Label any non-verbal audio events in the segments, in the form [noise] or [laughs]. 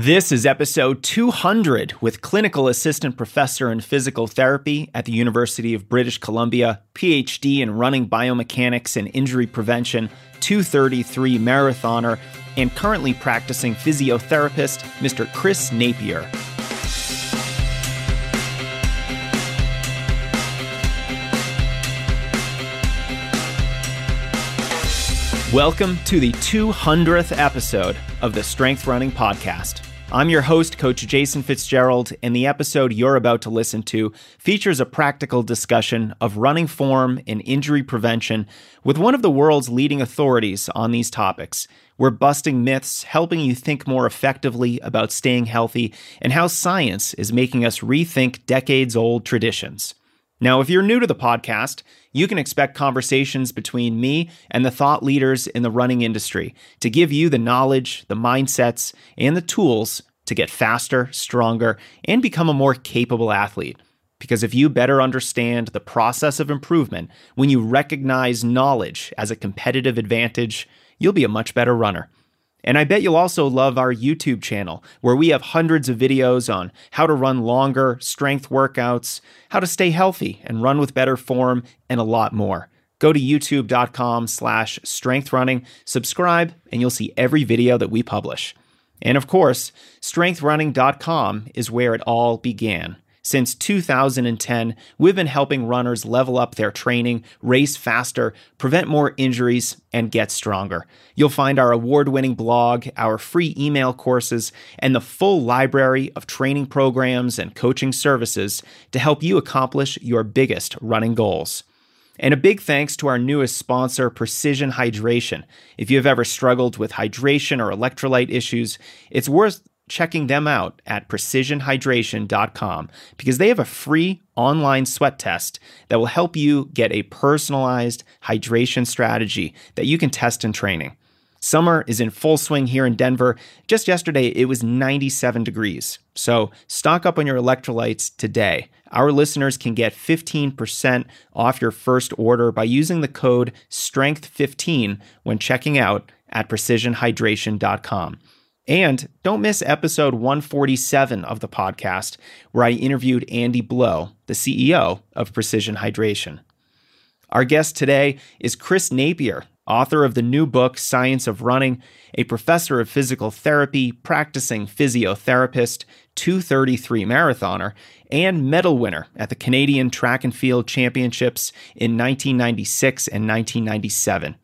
This is episode 200 with clinical assistant professor in physical therapy at the University of British Columbia, PhD in running biomechanics and injury prevention, 233 marathoner, and currently practicing physiotherapist, Mr. Chris Napier. Welcome to the 200th episode of the Strength Running Podcast. I'm your host, Coach Jason Fitzgerald, and the episode you're about to listen to features a practical discussion of running form and injury prevention with one of the world's leading authorities on these topics. We're busting myths, helping you think more effectively about staying healthy, and how science is making us rethink decades old traditions. Now, if you're new to the podcast, you can expect conversations between me and the thought leaders in the running industry to give you the knowledge, the mindsets, and the tools to get faster, stronger, and become a more capable athlete. Because if you better understand the process of improvement, when you recognize knowledge as a competitive advantage, you'll be a much better runner. And I bet you'll also love our YouTube channel, where we have hundreds of videos on how to run longer, strength workouts, how to stay healthy and run with better form, and a lot more. Go to youtube.com slash strengthrunning, subscribe, and you'll see every video that we publish. And of course, strengthrunning.com is where it all began. Since 2010, we've been helping runners level up their training, race faster, prevent more injuries, and get stronger. You'll find our award winning blog, our free email courses, and the full library of training programs and coaching services to help you accomplish your biggest running goals. And a big thanks to our newest sponsor, Precision Hydration. If you've ever struggled with hydration or electrolyte issues, it's worth checking them out at precisionhydration.com because they have a free online sweat test that will help you get a personalized hydration strategy that you can test in training. Summer is in full swing here in Denver. Just yesterday, it was 97 degrees. So stock up on your electrolytes today. Our listeners can get 15% off your first order by using the code STRENGTH15 when checking out at precisionhydration.com. And don't miss episode 147 of the podcast, where I interviewed Andy Blow, the CEO of Precision Hydration. Our guest today is Chris Napier, author of the new book, Science of Running, a professor of physical therapy, practicing physiotherapist, 233 marathoner, and medal winner at the Canadian Track and Field Championships in 1996 and 1997.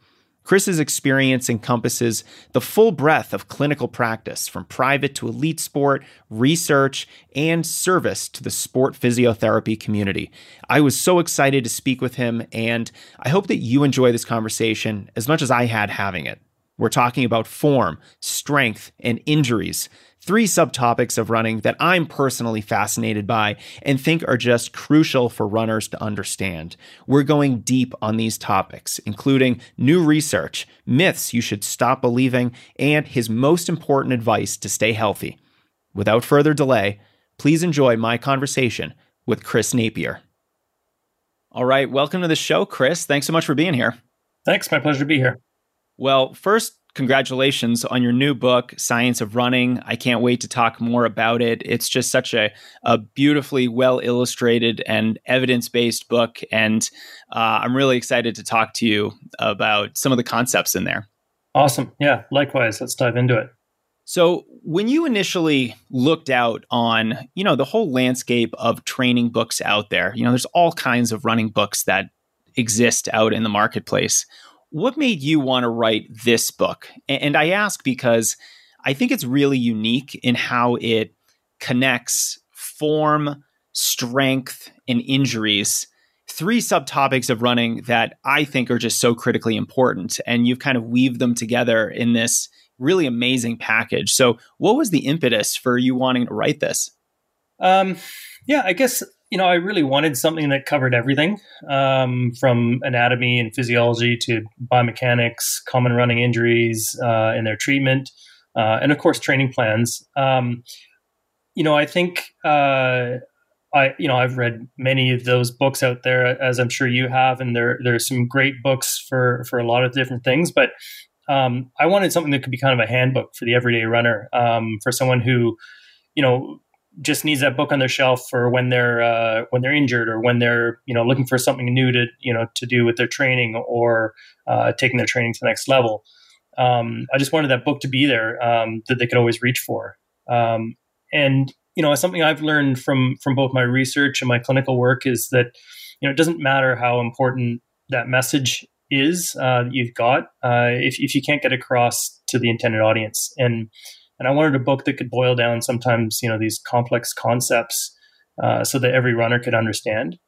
Chris's experience encompasses the full breadth of clinical practice from private to elite sport, research, and service to the sport physiotherapy community. I was so excited to speak with him, and I hope that you enjoy this conversation as much as I had having it. We're talking about form, strength, and injuries, three subtopics of running that I'm personally fascinated by and think are just crucial for runners to understand. We're going deep on these topics, including new research, myths you should stop believing, and his most important advice to stay healthy. Without further delay, please enjoy my conversation with Chris Napier. All right, welcome to the show, Chris. Thanks so much for being here. Thanks, my pleasure to be here. Well, first, congratulations on your new book, Science of Running. I can't wait to talk more about it. It's just such a, a beautifully well illustrated and evidence based book. And uh, I'm really excited to talk to you about some of the concepts in there. Awesome. Yeah, likewise. Let's dive into it. So, when you initially looked out on, you know, the whole landscape of training books out there, you know, there's all kinds of running books that exist out in the marketplace what made you want to write this book? And I ask because I think it's really unique in how it connects form, strength, and injuries. Three subtopics of running that I think are just so critically important. And you've kind of weaved them together in this really amazing package. So, what was the impetus for you wanting to write this? Um, yeah, I guess you know, I really wanted something that covered everything um, from anatomy and physiology to biomechanics, common running injuries uh, and their treatment, uh, and of course, training plans. Um, you know, I think uh, I, you know, I've read many of those books out there, as I'm sure you have, and there there's some great books for for a lot of different things. But um, I wanted something that could be kind of a handbook for the everyday runner, um, for someone who, you know, just needs that book on their shelf for when they're uh, when they're injured or when they're you know looking for something new to you know to do with their training or uh, taking their training to the next level. Um, I just wanted that book to be there um, that they could always reach for. Um, and you know, something I've learned from from both my research and my clinical work is that you know it doesn't matter how important that message is uh, that you've got uh, if if you can't get across to the intended audience and and I wanted a book that could boil down sometimes you know these complex concepts uh, so that every runner could understand.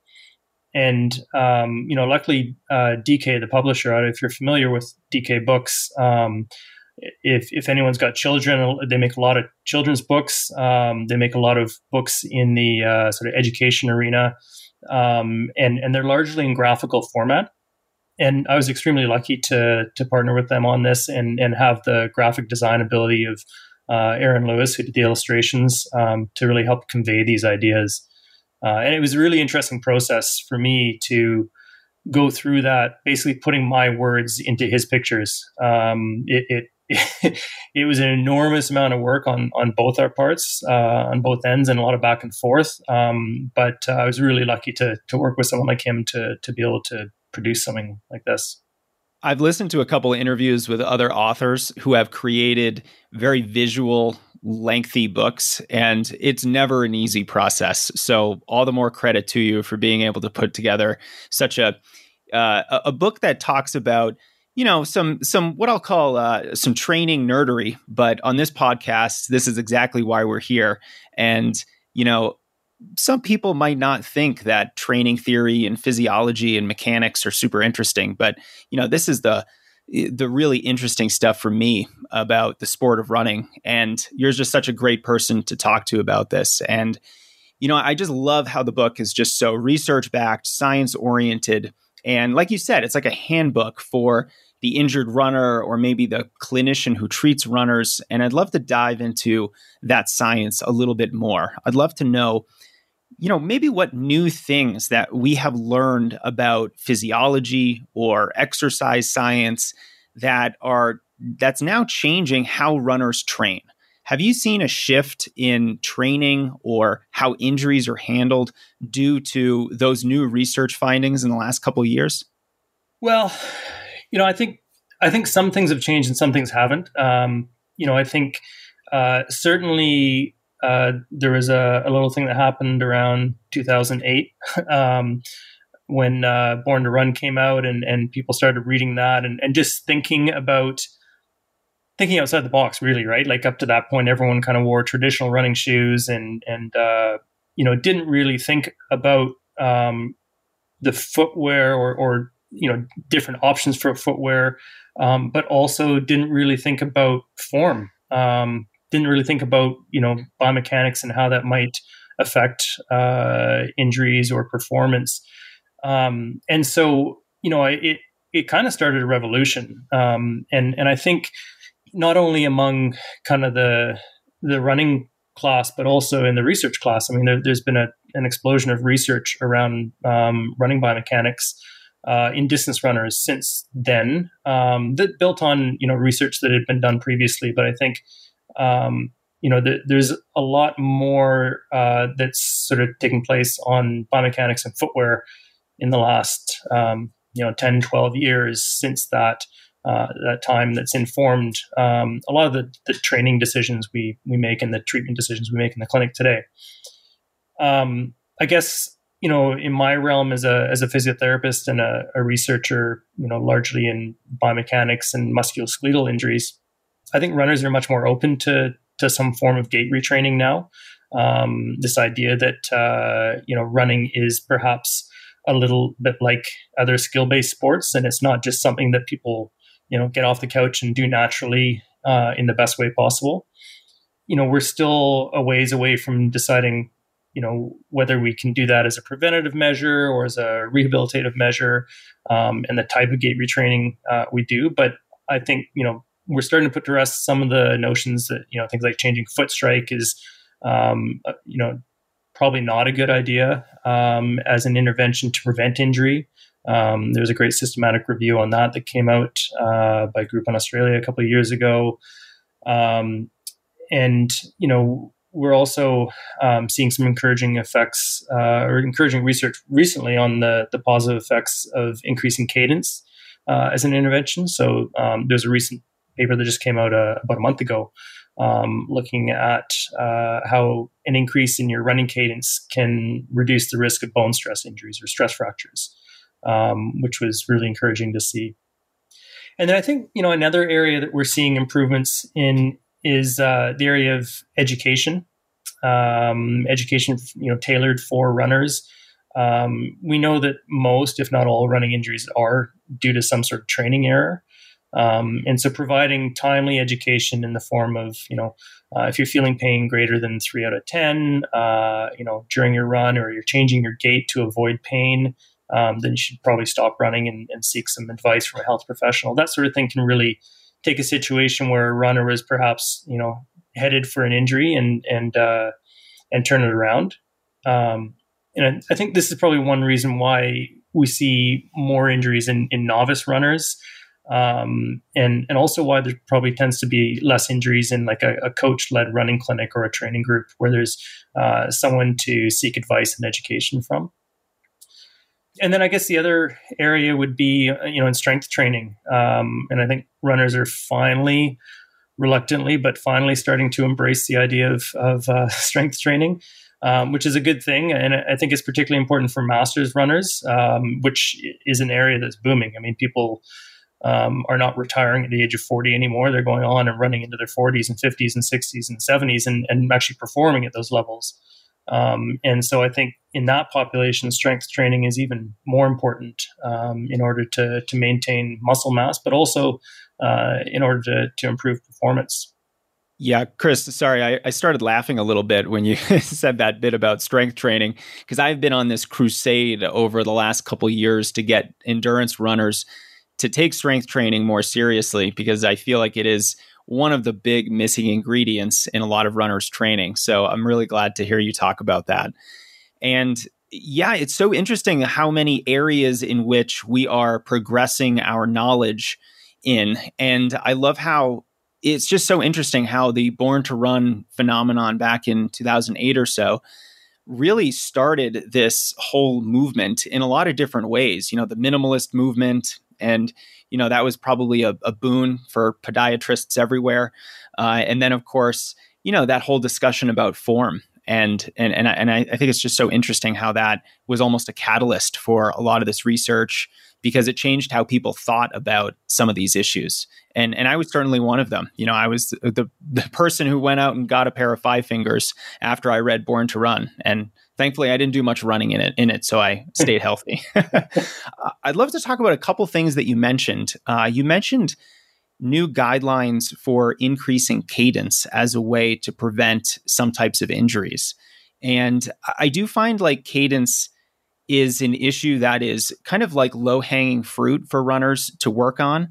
And um, you know, luckily, uh, DK, the publisher, if you're familiar with DK Books, um, if if anyone's got children, they make a lot of children's books. Um, they make a lot of books in the uh, sort of education arena, um, and and they're largely in graphical format. And I was extremely lucky to to partner with them on this and and have the graphic design ability of uh, Aaron Lewis, who did the illustrations, um, to really help convey these ideas. Uh, and it was a really interesting process for me to go through that, basically putting my words into his pictures. Um, it, it [laughs] it was an enormous amount of work on on both our parts, uh, on both ends, and a lot of back and forth. Um, but uh, I was really lucky to to work with someone like him to to be able to produce something like this. I've listened to a couple of interviews with other authors who have created very visual, lengthy books, and it's never an easy process. So, all the more credit to you for being able to put together such a uh, a book that talks about you know some some what I'll call uh, some training nerdery. But on this podcast, this is exactly why we're here, and you know some people might not think that training theory and physiology and mechanics are super interesting, but you know, this is the the really interesting stuff for me about the sport of running. And you're just such a great person to talk to about this. And you know, I just love how the book is just so research backed, science oriented, and like you said, it's like a handbook for the injured runner or maybe the clinician who treats runners. And I'd love to dive into that science a little bit more. I'd love to know you know, maybe what new things that we have learned about physiology or exercise science that are that's now changing how runners train. Have you seen a shift in training or how injuries are handled due to those new research findings in the last couple of years? Well, you know, I think I think some things have changed and some things haven't. Um, you know, I think uh, certainly uh, there was a, a, little thing that happened around 2008 [laughs] um, when uh, Born to Run came out, and, and people started reading that and, and just thinking about thinking outside the box, really, right? Like up to that point, everyone kind of wore traditional running shoes and and uh, you know didn't really think about um, the footwear or or you know different options for footwear, um, but also didn't really think about form. Um, didn't really think about you know biomechanics and how that might affect uh, injuries or performance. Um, and so you know it it kind of started a revolution, um, and and I think not only among kind of the the running class, but also in the research class. I mean, there, has been a, an explosion of research around um, running biomechanics. Uh, in distance runners since then, um, that built on you know research that had been done previously. But I think um, you know, the, there's a lot more uh, that's sort of taking place on biomechanics and footwear in the last, um, you know, 10, 12 years since that. Uh, that time that's informed um, a lot of the, the, training decisions we we make and the treatment decisions we make in the clinic today. Um, I guess you know in my realm as a as a physiotherapist and a, a researcher, you know, largely in biomechanics and musculoskeletal injuries, I think runners are much more open to to some form of gait retraining now. Um, this idea that uh, you know running is perhaps a little bit like other skill based sports, and it's not just something that people you know get off the couch and do naturally uh, in the best way possible. You know, we're still a ways away from deciding you know whether we can do that as a preventative measure or as a rehabilitative measure um, and the type of gait retraining uh, we do but i think you know we're starting to put to rest some of the notions that you know things like changing foot strike is um, uh, you know probably not a good idea um, as an intervention to prevent injury. Um, there was a great systematic review on that that came out uh, by a group in Australia a couple of years ago. Um, and, you know, we're also um, seeing some encouraging effects uh, or encouraging research recently on the, the positive effects of increasing cadence uh, as an intervention. So um, there's a recent paper that just came out uh, about a month ago um, looking at uh, how an increase in your running cadence can reduce the risk of bone stress injuries or stress fractures, um, which was really encouraging to see. And then I think you know another area that we're seeing improvements in is uh, the area of education, um, education you know tailored for runners. Um, we know that most, if not all, running injuries are due to some sort of training error. Um, and so providing timely education in the form of, you know, uh, if you're feeling pain greater than three out of 10, uh, you know, during your run or you're changing your gait to avoid pain, um, then you should probably stop running and, and, seek some advice from a health professional. That sort of thing can really take a situation where a runner is perhaps, you know, headed for an injury and, and, uh, and turn it around. Um, and I think this is probably one reason why we see more injuries in, in novice runners um, and and also why there probably tends to be less injuries in like a, a coach led running clinic or a training group where there's uh, someone to seek advice and education from. And then I guess the other area would be uh, you know in strength training, um, and I think runners are finally reluctantly but finally starting to embrace the idea of, of uh, [laughs] strength training. Um, which is a good thing. And I think it's particularly important for masters runners, um, which is an area that's booming. I mean, people um, are not retiring at the age of 40 anymore. They're going on and running into their 40s and 50s and 60s and 70s and, and actually performing at those levels. Um, and so I think in that population, strength training is even more important um, in order to, to maintain muscle mass, but also uh, in order to, to improve performance. Yeah, Chris, sorry, I, I, started laughing a little bit when you [laughs] said that bit about strength training because I've been on this crusade over the last couple years to get endurance runners to take strength training more seriously because I feel like it is one of the big missing ingredients in a lot of runners' training. So I'm really glad to hear you talk about that. And yeah, it's so interesting how many areas in which we are progressing our knowledge in. And I love how it's just so interesting how the Born to Run phenomenon back in 2008 or so really started this whole movement in a lot of different ways. You know, the minimalist movement, and you know that was probably a, a boon for podiatrists everywhere. Uh, and then of course, you know that whole discussion about form and and and I, and I, think it's just so interesting how that was almost a catalyst for a lot of this research because it changed how people thought about some of these issues. And and I was certainly one of them. You know I was the the person who went out and got a pair of five fingers after I read Born to Run. And thankfully I didn't do much running in it in it, so I stayed [laughs] healthy. [laughs] I'd love to talk about a couple things that you mentioned. Uh, you mentioned new guidelines for increasing cadence as a way to prevent some types of injuries, and I do find like cadence is an issue that is kind of like low hanging fruit for runners to work on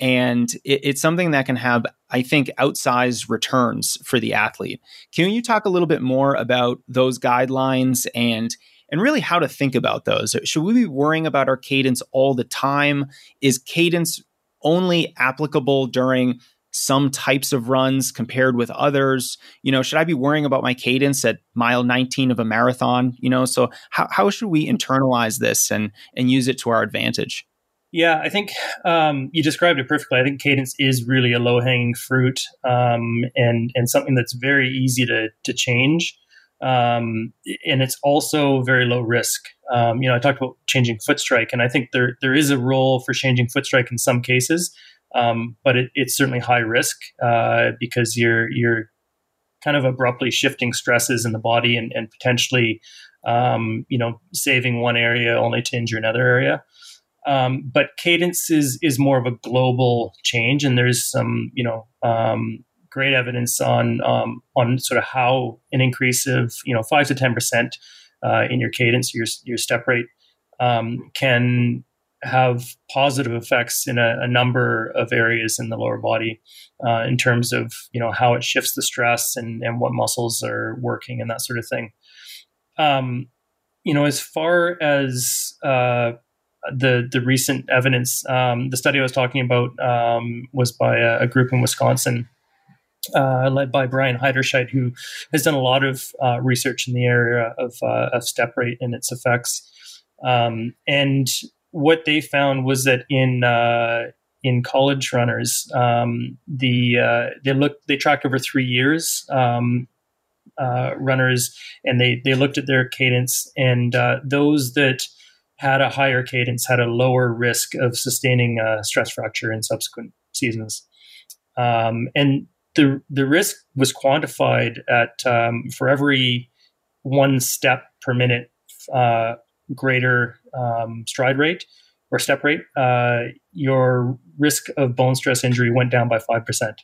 and it, it's something that can have i think outsized returns for the athlete. Can you talk a little bit more about those guidelines and and really how to think about those? Should we be worrying about our cadence all the time? Is cadence only applicable during some types of runs compared with others? You know should i be worrying about my cadence at mile 19 of a marathon? You know so how, how should we internalize this and and use it to our advantage yeah, I think um, you described it perfectly. I think cadence is really a low hanging fruit um, and and something that's very easy to to change. Um, and it's also very low risk. Um, you know, I talked about changing foot strike, and I think there there is a role for changing foot strike in some cases, um, but it, it's certainly high risk uh, because you're you're kind of abruptly shifting stresses in the body and, and potentially, um, you know, saving one area only to injure another area. Um, but cadence is is more of a global change, and there's some you know um, great evidence on um, on sort of how an increase of you know five to ten percent uh, in your cadence, your your step rate, um, can have positive effects in a, a, number of areas in the lower body uh, in terms of you know how it shifts the stress and and what muscles are working and that sort of thing. Um, you know, as far as uh, the the recent evidence. Um, the study I was talking about um, was by a, a, group in Wisconsin, uh, led by Bryan Heiderscheit, who has done a lot of uh, research in the area of, uh, of step rate and its effects. Um, and what they found was that in uh, in college runners, um, the uh, they looked they tracked over three years um, uh, runners, and they they looked at their cadence, and those that had a higher cadence had a lower risk of sustaining a stress fracture in subsequent seasons. Um, and the the risk was quantified at um, for every one step per minute uh, greater um, stride rate or step rate, uh, your risk of bone stress injury went down by five percent.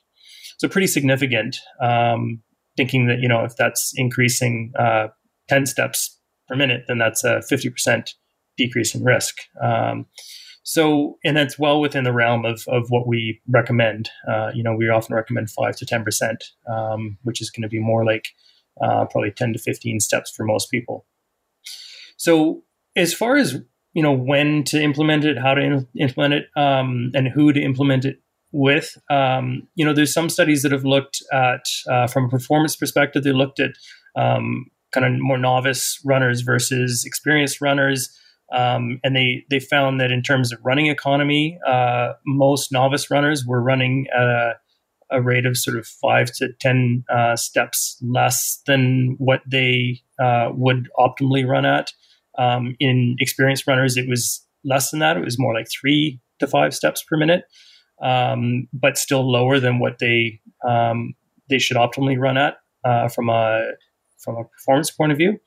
So pretty significant. Um, thinking that you know if that's increasing uh, ten steps per minute, then that's a fifty percent decrease in risk. Um, so, and that's well within the realm of, of what we recommend. Uh, you know, we often recommend five to 10%, um, which is going to be more like uh, probably 10 to 15 steps for most people. So, as far as, you know, when to implement it, how to in- implement it, um, and who to implement it with, um, you know, there's some studies that have looked at, uh, from a performance perspective, they looked at um, kind of more novice runners versus experienced runners. Um, and they they found that in terms of running economy, uh, most novice runners were running at a, a rate of sort of five to ten uh, steps less than what they uh, would optimally run at. Um, in experienced runners, it was less than that. It was more like three to five steps per minute, um, but still lower than what they um, they should optimally run at uh, from a from a performance point of view.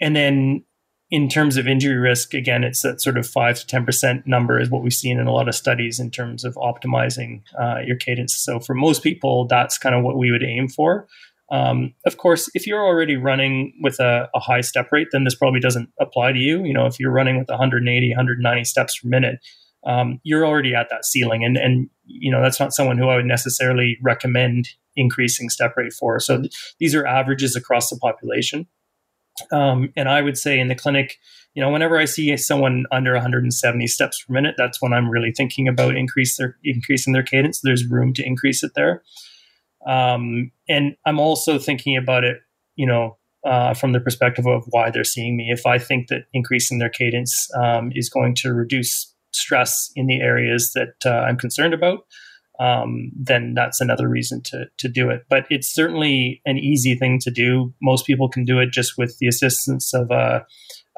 And then in terms of injury risk, again, it's that sort of five to ten percent number is what we've seen in a lot of studies in terms of optimizing uh, your cadence. So for most people, that's kind of what we would aim for. Um, of course, if you're already running with a, a, high step rate, then this probably doesn't apply to you. You know, if you're running with 180, 190 steps per minute, um, you're already at that ceiling, and and you know that's not someone who I would necessarily recommend increasing step rate for. So th- these are averages across the population. Um, and I would say in the clinic, you know, whenever I see someone under 170 steps per minute, that's when I'm really thinking about increase their increasing their cadence. There's room to increase it there. Um, and I'm also thinking about it, you know, uh, from the perspective of why they're seeing me. If I think that increasing their cadence um, is going to reduce stress in the areas that uh, I'm concerned about, um, then that's another reason to to do it. But it's certainly an easy thing to do. Most people can do it just with the assistance of a,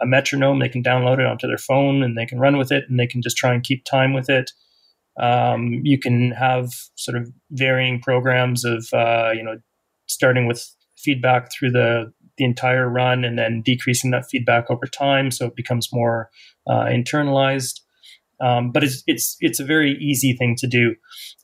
a metronome. They can download it onto their phone and they can run with it and they can just try and keep time with it. Um, you can have sort of varying programs of uh, you know starting with feedback through the the entire run and then decreasing that feedback over time so it becomes more uh, internalized um, but it's it's it's a very easy thing to do.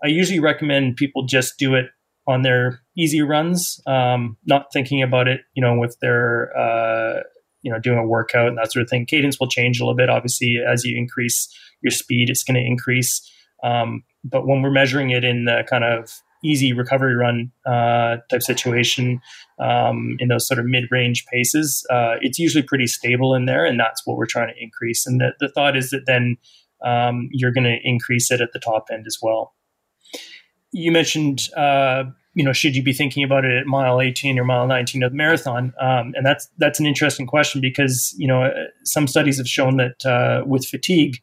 I usually recommend people just do it on their easy runs, um, not thinking about it, you know, with their uh, you know doing a workout and that sort of thing. Cadence will change a little bit, obviously, as you increase your speed, it's going to increase. Um, but when we're measuring it in the kind of easy recovery run uh, type situation um, in those sort of mid-range paces, uh, it's usually pretty stable in there, and that's what we're trying to increase. And the, the thought is that then um, you're going to increase it at the top end as well. You mentioned, uh, you know, should you be thinking about it at mile 18 or mile 19 of the marathon? Um, and that's that's an interesting question because you know some studies have shown that uh, with fatigue,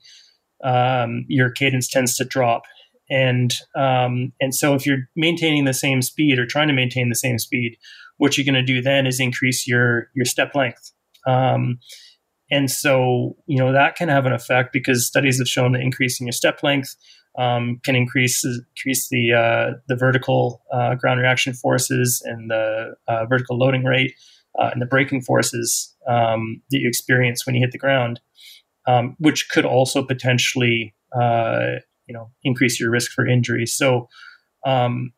um, your cadence tends to drop, and um, and so if you're maintaining the same speed or trying to maintain the same speed, what you're going to do then is increase your your step length. Um, and so, you know, that can have an effect because studies have shown that increasing your step length um, can increase increase the uh, the vertical uh, ground reaction forces and the uh, vertical loading rate uh, and the braking forces um, that you experience when you hit the ground, um, which could also potentially uh, you know increase your risk for injury. So um,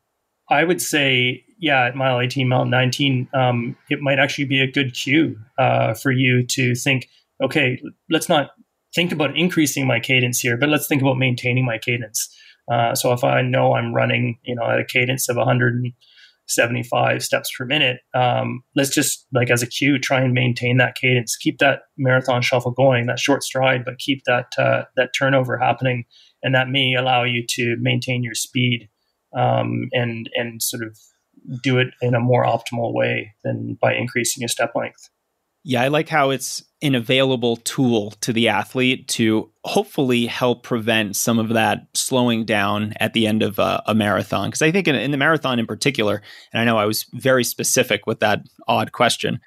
I would say, yeah, at mile 18, mile 19, um, it might actually be a good cue uh, for you to think okay, let's not think about increasing my cadence here, but let's think about maintaining my cadence. Uh, so if I know I'm running, you know, at a cadence of 175 steps per minute. Um, let's just like as a cue, try and maintain that cadence, keep that marathon shuffle going, that short stride, but keep that uh, that turnover happening, and that may allow you to maintain your speed um, and and sort of do it in a more optimal way than by increasing your step length. Yeah, I like how it's an available tool to the athlete to hopefully help prevent some of that slowing down at the end of a, a marathon. Because I think in, in the marathon in particular, and I know I was very specific with that odd question,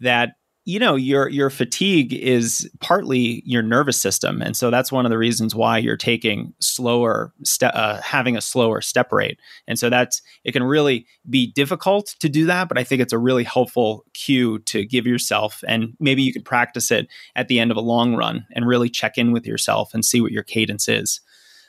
that you know your your fatigue is partly your nervous system. And so that's one of the reasons why you're taking slower ste- uh, having a slower step rate. And so that's it can really be difficult to do that but i think it's a really helpful cue to give yourself. And maybe you can practice it at the end of a long run and really check in with yourself and see what your cadence is.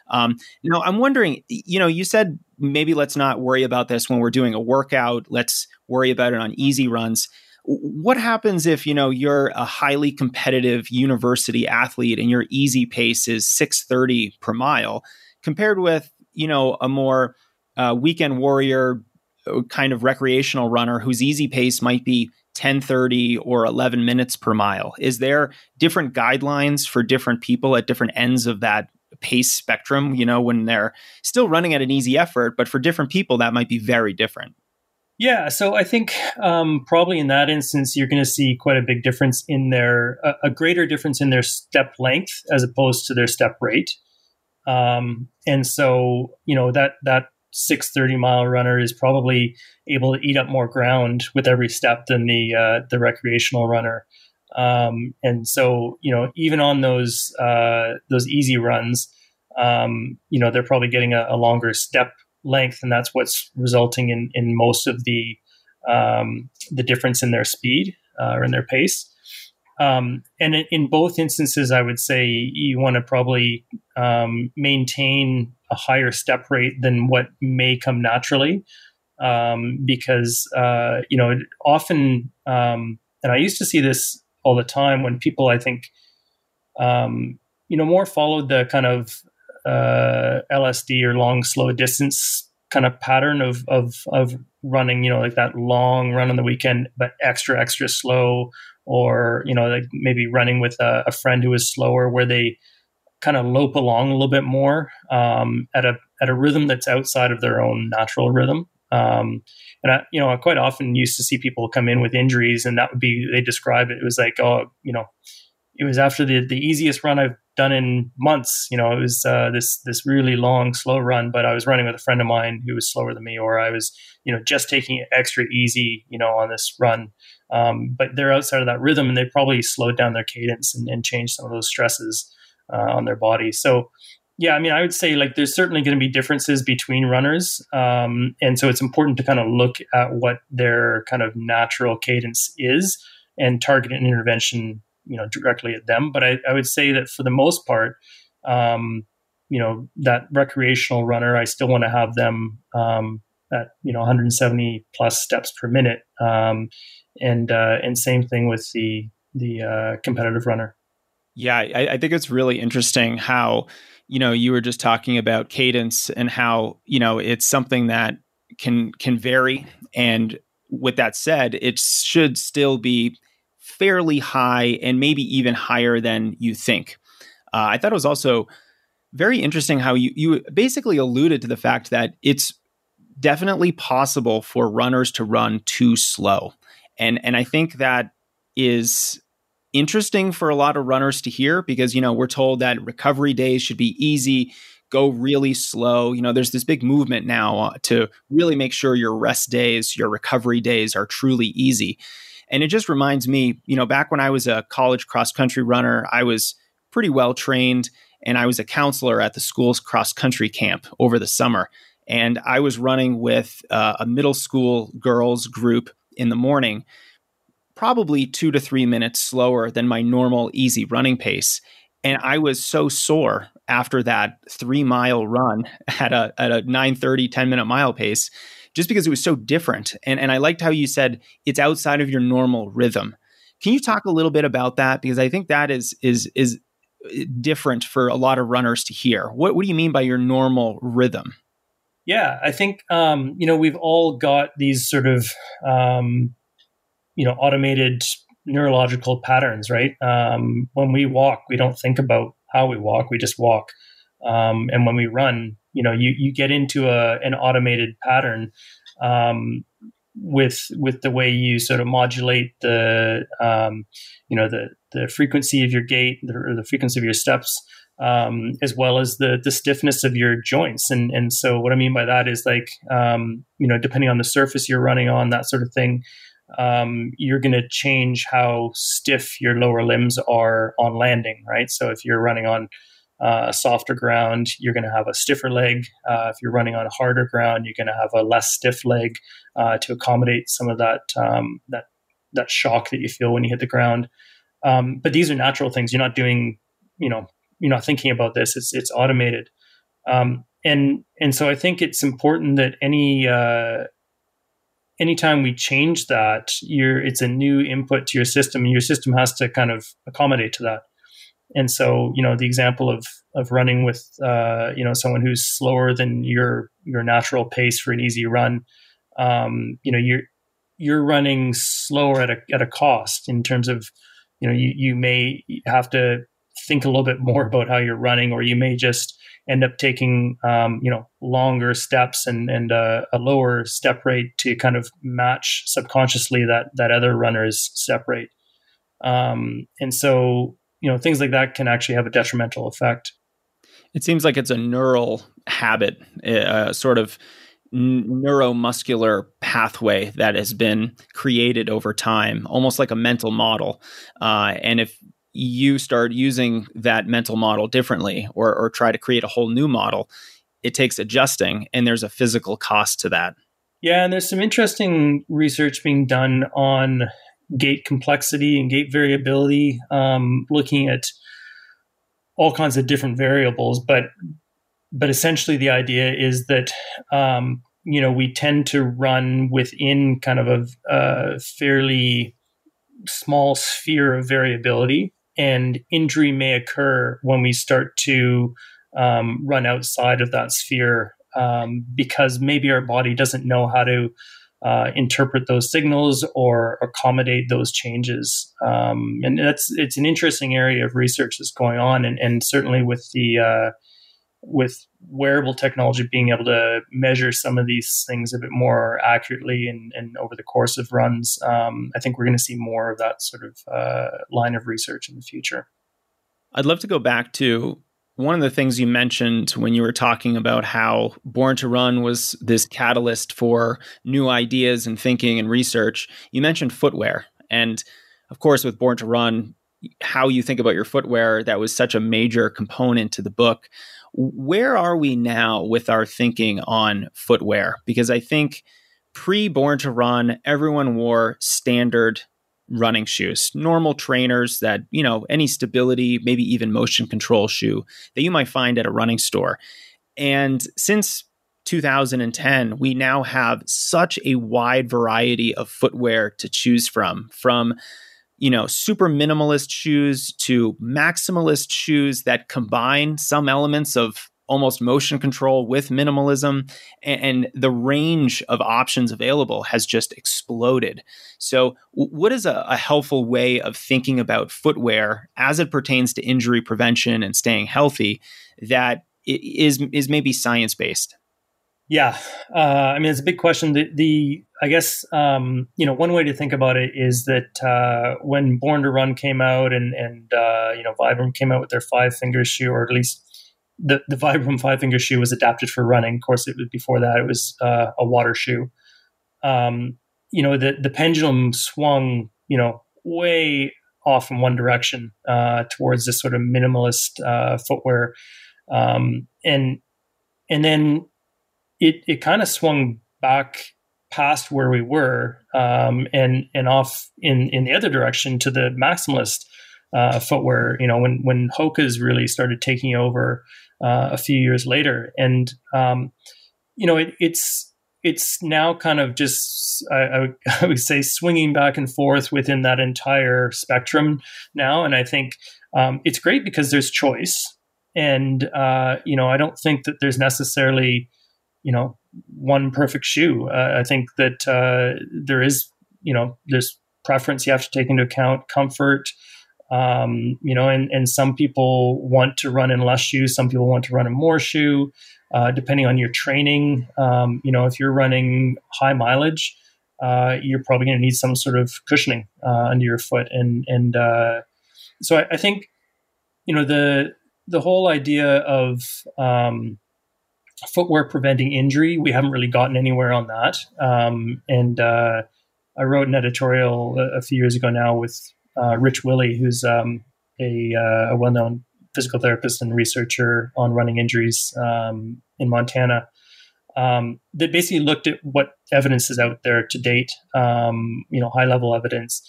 Um, now i'm wondering you know you said maybe let's not worry about this when we're doing a workout. Let's worry about it on easy runs what happens if you know you're a highly competitive university athlete and your easy pace is 630 per mile compared with you know a more uh, weekend warrior uh, kind of recreational runner whose easy pace might be 1030 or 11 minutes per mile? Is there different guidelines for different people at different ends of that pace spectrum you know when they're still running at an easy effort but for different people that might be very different yeah, so I think um, probably in that instance, you're going to see quite a big difference in their a, a, greater difference in their step length as opposed to their step rate. Um, and so you know that that six thirty mile runner is probably able to eat up more ground with every step than the uh, the recreational runner. Um, and so you know even on those uh, those easy runs, um, you know they're probably getting a, a longer step length, and that's what's resulting in in most of the um, the difference in their speed uh, or in their pace. Um, and in, both instances, I would say you want to probably um, maintain a higher step rate than what may come naturally, um, because uh, you know often, um, and I used to see this all the time when people, I think, um, you know, more followed the kind of uh, LSD or long slow distance kind of pattern of of of running, you know, like that long run on the weekend, but extra extra slow, or you know, like maybe running with a, a friend who is slower, where they kind of lope along a little bit more um, at a at a rhythm that's outside of their own natural rhythm. Um, and I, you know, I quite often used to see people come in with injuries, and that would be they describe it. It was like, oh, you know, it was after the the easiest run I've done in months. You know, it was uh, this this really long, slow run, but I was running with a friend of mine who was slower than me, or I was, you know, just taking it extra easy, you know, on this run. Um, but they're outside of that rhythm, and they probably slowed down their cadence and, and changed some of those stresses uh, on their body. So. Yeah, I mean, I would say like there's certainly going to be differences between runners, um, and so it's important to kind of look at what their kind of natural cadence is and target an intervention you know directly at them. But I, I would say that for the most part, um, you know that recreational runner, I still want to have them um, at you know 170 plus steps per minute, um, and uh, and same thing with the the uh, competitive runner. Yeah, I, I think it's really interesting how you know you were just talking about cadence and how you know it's something that can can vary and with that said it should still be fairly high and maybe even higher than you think. Uh, I thought it was also very interesting how you, you basically alluded to the fact that it's definitely possible for runners to run too slow. And, and I think that is interesting for a lot of runners to hear because, you know, we're told that recovery days should be easy, go really slow. You know, there's this big movement now uh, to really make sure your rest days, your recovery days are truly easy. And it just reminds me, you know, back when I was a college cross country runner, I was pretty well trained and I was a counselor at the school's cross country camp over the summer. And I was running with uh, a middle school girls group in the morning, probably two to three minutes slower than my normal easy running pace. And I was so sore after that three mile run [laughs] at a, at a 930, 10 minute mile pace just because it was so different. And, and I liked how you said it's outside of your normal rhythm. Can you talk a little bit about that? Because I think that is is is uh, different for a lot of runners to hear. What, what do you mean by your normal rhythm? Yeah, I think um, you know we've all got these sort of um, you know automated neurological patterns, right? Um, when we walk, we don't think about how we walk; we just walk. Um, and when we run, you know, you you get into a an automated pattern um, with with the way you sort of modulate the um, you know the the frequency of your gait or the frequency of your steps um, as well as the the stiffness of your joints. And and so what I mean by that is like um, you know depending on the surface you're running on, that sort of thing, um, you're going to change how stiff your lower limbs are on landing, right? So if you're running on uh, softer ground, you're going to have a stiffer leg. Uh, if you're running on harder ground, you're going to have a less stiff leg uh, to accommodate some of that um, that that shock that you feel when you hit the ground. Um, but these are natural things. You're not doing, you know, you're not thinking about this. It's it's automated, um, and and so I think it's important that any uh, anytime we change that, you're it's a new input to your system, and your system has to kind of accommodate to that. And so, you know, the example of of running with uh, you know someone who's slower than your your natural pace for an easy run, um, you know, you're you're running slower at a at a cost in terms of you know you you may have to think a little bit more about how you're running, or you may just end up taking um, you know longer steps and and uh, a lower step rate to kind of match subconsciously that that other runner's step rate. Um, and so you know things like that can actually have a detrimental effect. It seems like it's a neural habit, a sort of neuromuscular pathway that has been created over time, almost like a mental model. Uh, and if you start using that mental model differently or, or try to create a whole new model, it takes adjusting and there's a physical cost to that. Yeah, and there's some interesting research being done on gait complexity and gait variability, um, looking at all kinds of different variables. But but essentially, the idea is that um, you know we tend to run within kind of a, a fairly small sphere of variability and injury may occur when we start to um, run outside of that sphere um, because maybe our body doesn't know how to uh, interpret those signals or accommodate those changes. Um, and that's it's an interesting area of research that's going on, and, and certainly with the uh, with wearable technology being able to measure some of these things a bit more accurately and, and over the course of runs, um, I think we're going to see more of that sort of uh, line of research in the future. I'd love to go back to one of the things you mentioned when you were talking about how Born to Run was this catalyst for new ideas and thinking and research. You mentioned footwear. And of course, with Born to Run, how you think about your footwear, that was such a major component to the book. Where are we now with our thinking on footwear? Because I think pre Born to Run, everyone wore standard running shoes, normal trainers that, you know, any stability, maybe even motion control shoe that you might find at a running store. And since 2010, we now have such a wide variety of footwear to choose from, from you know, super minimalist shoes to maximalist shoes that combine some elements of almost motion control with minimalism and, the range of options available has just exploded so what is a, a, helpful way of thinking about footwear as it pertains to injury prevention and staying healthy that is is maybe science based yeah, uh, I mean it's a big question. The, the I guess um, you know one way to think about it is that uh, when Born to Run came out and and uh, you know Vibram came out with their five finger shoe, or at least the the Vibram five finger shoe was adapted for running. Of course, it was before that it was uh, a water shoe. Um, you know the the pendulum swung you know way off in one direction uh, towards this sort of minimalist uh, footwear, um, and and then it it kind of swung back past where we were um, and and off in in the other direction to the maximalist uh, footwear. You know, when when Hoka's really started taking over uh, a few years later, and um, you know, it, it's it's now kind of just I, I, would, [laughs] I would say swinging back and forth within that entire spectrum now, and I think um, it's great because there's choice, and uh, you know, I don't think that there's necessarily you know one perfect shoe. Uh, I think that uh, there is you know there's preference you have to take into account, comfort. Um, you know, and, and some people want to run in less shoes. Some people want to run in more shoe, uh, depending on your training. Um, you know, if you're running high mileage, uh, you're probably going to need some sort of cushioning uh, under your foot. And and uh, so I, I, think you know the the whole idea of um, footwear preventing injury, we haven't really gotten anywhere on that. Um, and uh, I wrote an editorial a, a, few years ago now with uh, Rich Willy, who's um, a, uh, a well known physical therapist and researcher on running injuries um, in Montana um, that basically looked at what evidence is out there to date, um, you know, high level evidence.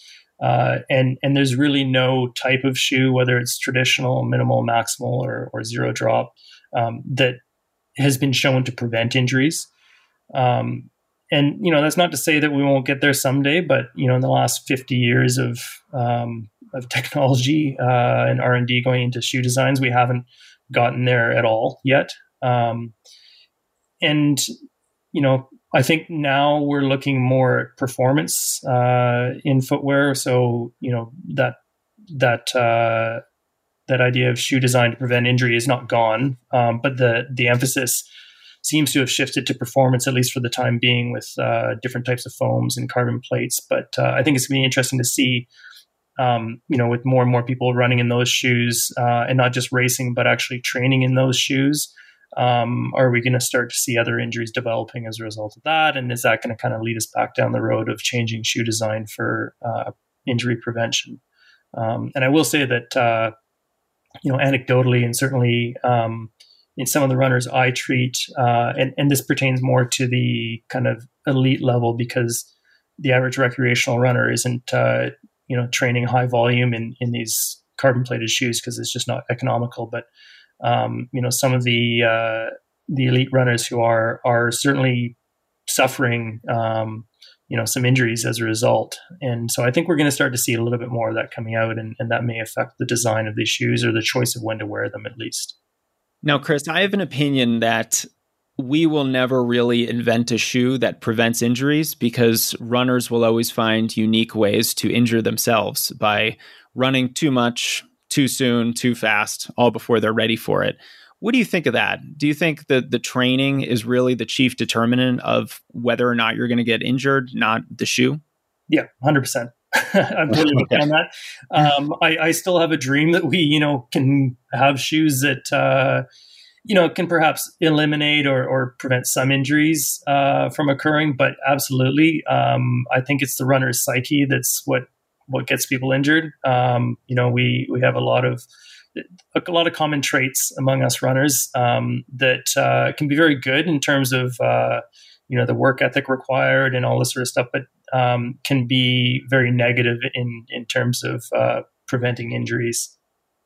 Uh, and and there's really no type of shoe, whether it's traditional, minimal, maximal, or, or zero drop, um, that has been shown to prevent injuries. Um, and you know that's not to say that we won't get there someday, but you know in the last 50 years of um, of technology uh, and R and D going into shoe designs, we haven't gotten there at all yet. Um, and you know, I think now we're looking more at performance uh, in footwear. So you know that that uh, that idea of shoe design to prevent injury is not gone, um, but the the emphasis seems to have shifted to performance at least for the time being with uh, different types of foams and carbon plates. But uh, I think it's going to be interesting to see. Um, you know, with more and more people running in those shoes, uh, and not just racing, but actually training in those shoes, um, are we going to start to see other injuries developing as a result of that? And is that going to kind of lead us back down the road of changing shoe design for uh, injury prevention? Um, and I will say that, uh, you know, anecdotally and certainly um, in some of the runners I treat, uh, and, and this pertains more to the kind of elite level because the average recreational runner isn't, uh, you know, training high volume in, in these carbon plated shoes because it's just not economical. But um, you know, some of the uh, the elite runners who are are certainly suffering, um, you know, some injuries as a result. And so I think we're going to start to see a little bit more of that coming out, and, and that may affect the design of these shoes or the choice of when to wear them, at least. Now, Chris, I have an opinion that we will never really invent a shoe that prevents injuries because runners will always find unique ways to injure themselves by running too much, too soon, too fast, all before they're ready for it. What do you think of that? Do you think that the training is really the chief determinant of whether or not you're going to get injured, not the shoe? Yeah, hundred percent. [laughs] I'm totally okay. on that. Um, I, I, still have a dream that we, you know, can have shoes that, uh, you know, can perhaps eliminate or, or prevent some injuries uh, from occurring. But absolutely, um, I think it's the runner's psyche that's what what gets people injured. Um, you know, we we have a lot of a lot of common traits among us runners um, that uh, can be very good in terms of uh, you know the work ethic required and all this sort of stuff, but um, can be very negative in in terms of uh, preventing injuries.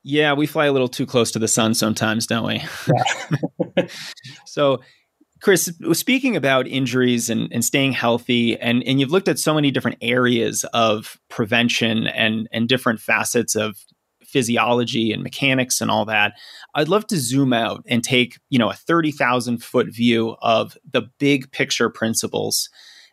Yeah, we fly a little too close to the sun sometimes, don't we? Yeah. [laughs] [laughs] so Chris, speaking about injuries and, and staying healthy, and, and you've looked at so many different areas of prevention and, and different facets of physiology and mechanics and all that. I'd love to zoom out and take, you know, a 30,000 foot view of the big picture principles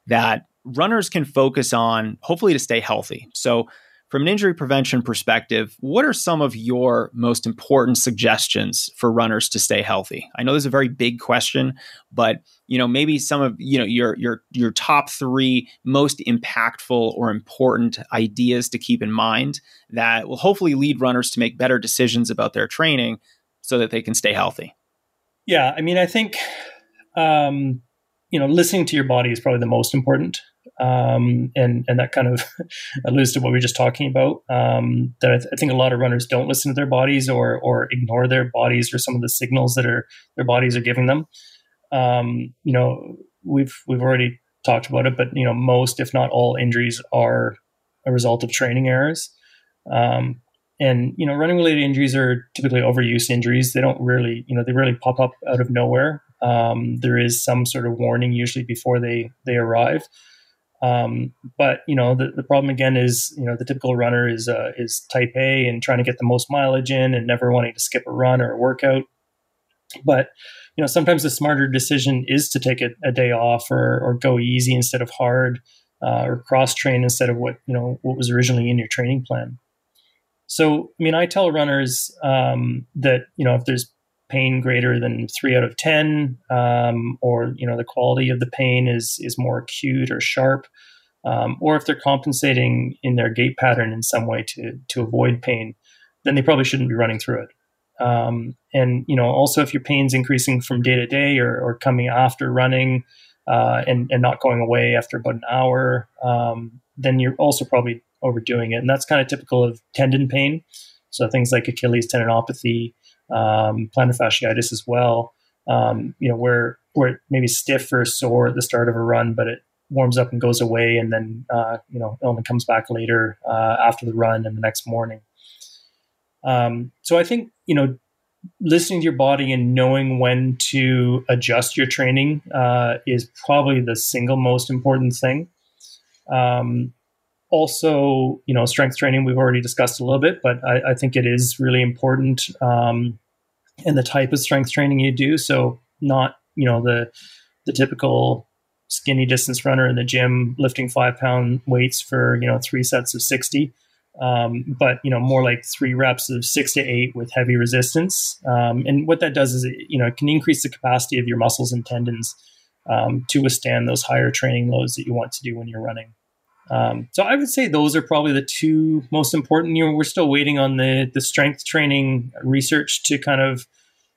that runners can focus on, hopefully to stay healthy. So from an injury prevention perspective, what are some of your most important suggestions for runners to stay healthy? I know this is a very big question, but you know maybe some of you know your your your top 3 most impactful or important ideas to keep in mind that will hopefully lead runners to make better decisions about their training so that they can stay healthy. Yeah, I mean I think um you know listening to your body is probably the most important um, and and that kind of [laughs] alludes to what we were just talking about. Um, that I, th- I, think a lot of runners don't listen to their bodies or or ignore their bodies or some of the signals that are their bodies are giving them. Um, you know, we've we've already talked about it, but you know, most if not all injuries are a result of training errors. Um, and you know, running related injuries are typically overuse injuries. They don't really, you know, they really pop up out of nowhere. Um, there is some sort of warning usually before they they arrive. Um, but you know the, the problem again is you know the typical runner is uh, is type A and trying to get the most mileage in and never wanting to skip a run or a workout. But you know, sometimes the smarter decision is to take a, a day off or, or go easy instead of hard, uh, or cross train instead of what you know what was originally in your training plan. So, I mean, I tell runners um, that you know if there's pain greater than three out of ten, um, or you know the quality of the pain is is more acute or sharp, um, or if they're compensating in their gait pattern in some way to to avoid pain, then they probably shouldn't be running through it. Um, and you know, also if your pain's increasing from day to day or, or coming after running uh, and and not going away after about an hour, um, then you're also probably overdoing it, and that's kind of typical of tendon pain. So things like Achilles tendinopathy, um, plantar fasciitis as well. Um, you know, where where it maybe stiff or sore at the start of a run, but it warms up and goes away, and then uh, you know it only comes back later uh, after the run and the next morning. Um, so I think you know, listening to your body and knowing when to adjust your training uh, is probably the single most important thing. Um, also, you know, strength training we've already discussed a little bit, but I, I think it is really important um, in the type of strength training you do. So not you know the the typical skinny distance runner in the gym lifting five pound weights for you know three sets of 60 um, but you know more like three reps of six to eight with heavy resistance um, and what that does is it, you know it can increase the capacity of your muscles and tendons um, to withstand those higher training loads that you want to do when you're running um, so i would say those are probably the two most important you know we're still waiting on the the strength training research to kind of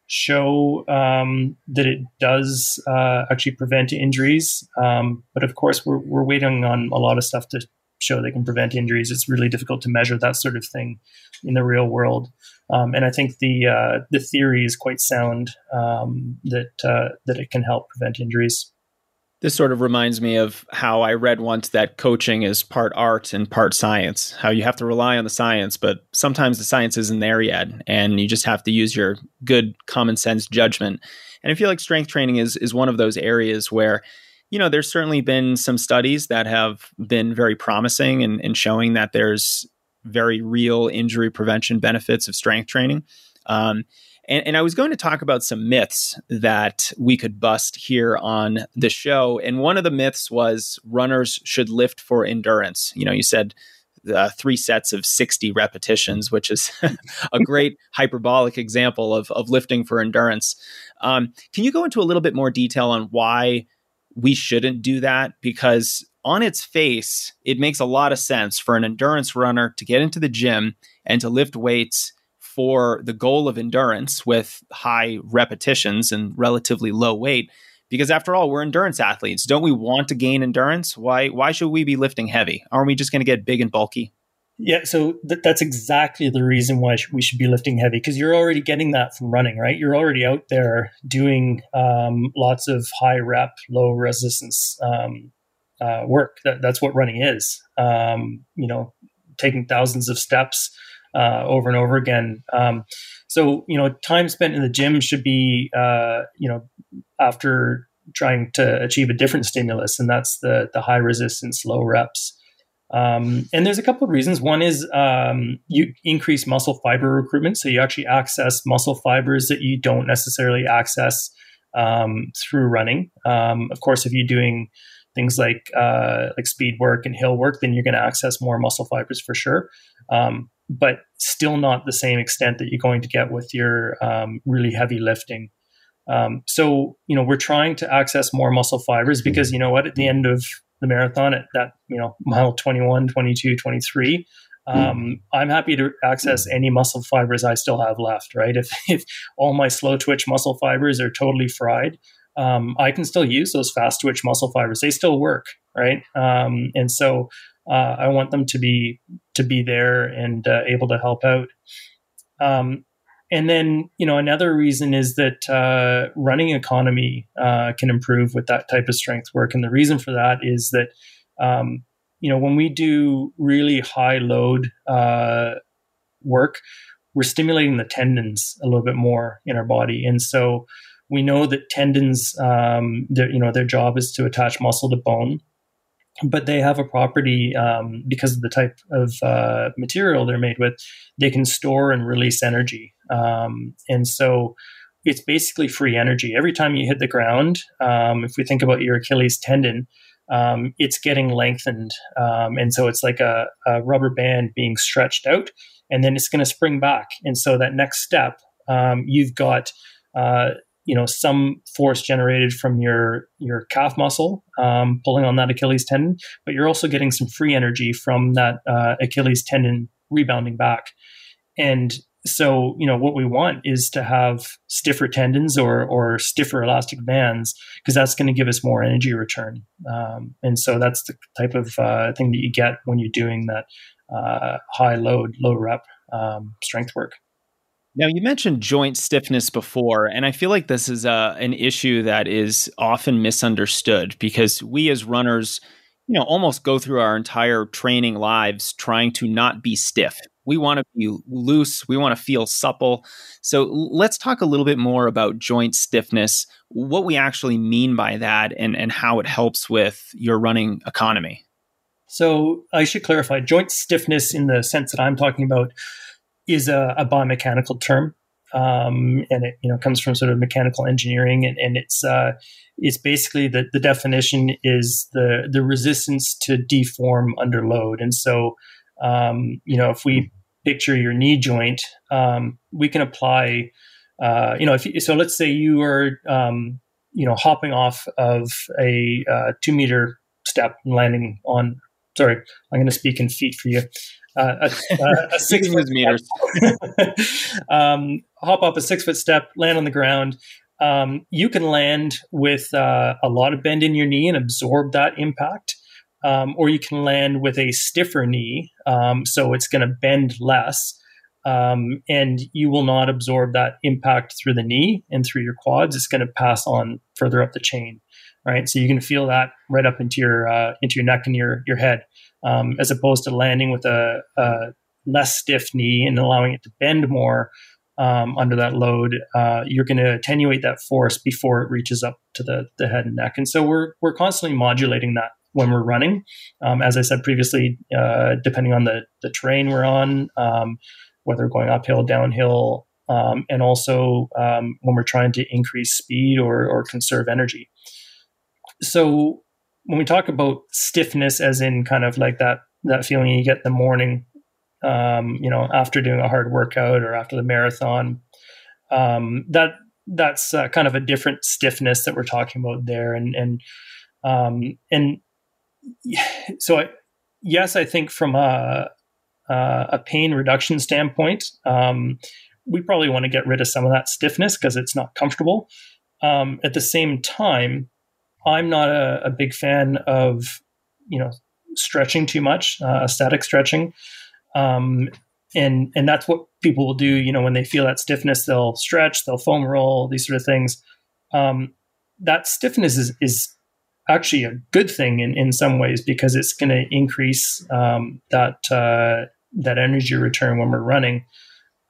show um, that it does uh, actually prevent injuries um, but of course we're, we're waiting on a lot of stuff to show they can prevent injuries. It's really difficult to measure that sort of thing in the real world. Um, and I think the uh, the theory is quite sound um, that uh, that it can help prevent injuries. This sort of reminds me of how I read once that coaching is part art and part science. How you have to rely on the science, but sometimes the science isn't there yet, and you just have to use your good common sense judgment. And I feel like strength training is is one of those areas where you know, there's certainly been some studies that have been very promising and in, in, showing that there's very real injury prevention benefits of strength training. Um, and, and, I was going to talk about some myths that we could bust here on the show. And one of the myths was runners should lift for endurance. You know, you said uh, three sets of 60 repetitions, which is [laughs] a great [laughs] hyperbolic example of, of lifting for endurance. Um, can you go into a little bit more detail on why we shouldn't do that because on its face, it makes a lot of sense for an endurance runner to get into the gym and to lift weights for the goal of endurance with high repetitions and relatively low weight. Because after all, we're endurance athletes. Don't we want to gain endurance? Why why should we be lifting heavy? Aren't we just going to get big and bulky? Yeah, so th- that's exactly the reason why sh- we should be lifting heavy because you're already getting that from running, right? You're already out there doing um, lots of high rep, low resistance um, uh, work. That, that's what running is. Um, you know, taking thousands of steps uh, over and over again. Um, so you know, time spent in the gym should be uh, you know after trying to achieve a different stimulus, and that's the the high resistance, low reps. Um, and there's a couple of reasons. One is um, you increase muscle fiber recruitment, so you actually access muscle fibers that you don't necessarily access um, through running. Um, of course, if you're doing things like uh, like speed work and hill work, then you're going to access more muscle fibers for sure. Um, but still not the same extent that you're going to get with your um, really heavy lifting. so you know we're trying to access more muscle fibers because you know what? At the end of the marathon at that you know mile 21 22 23 um, i'm happy to access any muscle fibers i still have left right? If, [laughs] if all my slow twitch muscle fibers are totally fried um, i can still use those fast twitch muscle fibers. They still work right? Um, and so uh, i want them to be to be there and uh, able to help out um, and then, you know, another reason is that uh, running economy uh, can improve with that type of strength work. And the reason for that is that, um, you know, when we do really high load uh, work, we're stimulating the tendons a little bit more in our body. And so we know that tendons, um, you know, their job is to attach muscle to bone but they have a property um, because of the type of uh, material they're made with they can store and release energy um, and so it's basically free energy. Every time you hit the ground, um, if we think about your Achilles tendon, um, it's getting lengthened. Um, and so it's like a, a, rubber band being stretched out, and then it's going to spring back. And so that next step, um, you've got uh, you know some force generated from your your calf muscle um, pulling on that Achilles tendon, but you're also getting some free energy from that uh, Achilles tendon rebounding back. And so, you know, what we want is to have stiffer tendons or or stiffer elastic bands because that's going to give us more energy return. Um, and so that's the type of uh, thing that you get when you're doing that uh, high load, low rep um, strength work. Now, you mentioned joint stiffness before, and I feel like this is a, uh, an issue that is often misunderstood because we as runners, you know, almost go through our entire training lives trying to not be stiff. We want to be loose, we want to feel supple. So, let's talk a little bit more about joint stiffness, what we actually mean by that, and, and how it helps with your running economy. So, I should clarify joint stiffness in the sense that I'm talking about is a, a biomechanical term, um, and it you know comes from sort of mechanical engineering, and, and it's uh, it's basically the the definition is the the resistance to deform under load, and so um, you know if we picture your knee joint, um, we can apply. Uh, you know, if you, so, let's say you are, um, you know, hopping off of a uh, two meter step and landing on. Sorry, I'm going to speak in feet for you uh, a, a, [laughs] six foot meters. [laughs] um, hop off a six foot step, land on the ground. Um, you can land with uh, a lot of bend in your knee and absorb that impact, um, or you can land with a stiffer knee, um, so it's going to bend less, um, and you will not absorb that impact through the knee and through your quads. It's going to pass on further up the chain, right? So you can feel that right up into your uh, into your neck and your your head um, as opposed to landing with a, a, less stiff knee and allowing it to bend more um, under that load. Uh, you're going to attenuate that force before it reaches up to the, the head and neck. And so we're we're constantly modulating that when we're running. Um, as I said previously, uh, depending on the the terrain we're on, um, whether going uphill, downhill. Um, and also um, when we're trying to increase speed or, or conserve energy. So when we talk about stiffness, as in kind of like that that feeling you get in the morning, um, you know, after doing a hard workout or after the marathon, um, that that's uh, kind of a different stiffness that we're talking about there, and and um, and [sighs] so I, yes, I think from a a pain reduction standpoint, um, we probably want to get rid of some of that stiffness because it's not comfortable. Um, at the same time, I'm not a, a big fan of you know stretching too much, uh, static stretching, um, and and that's what people will do. You know, when they feel that stiffness, they'll stretch, they'll foam roll, these sort of things. Um, that stiffness is is actually a good thing in, in some ways because it's going to increase um, that uh, that energy return when we're running.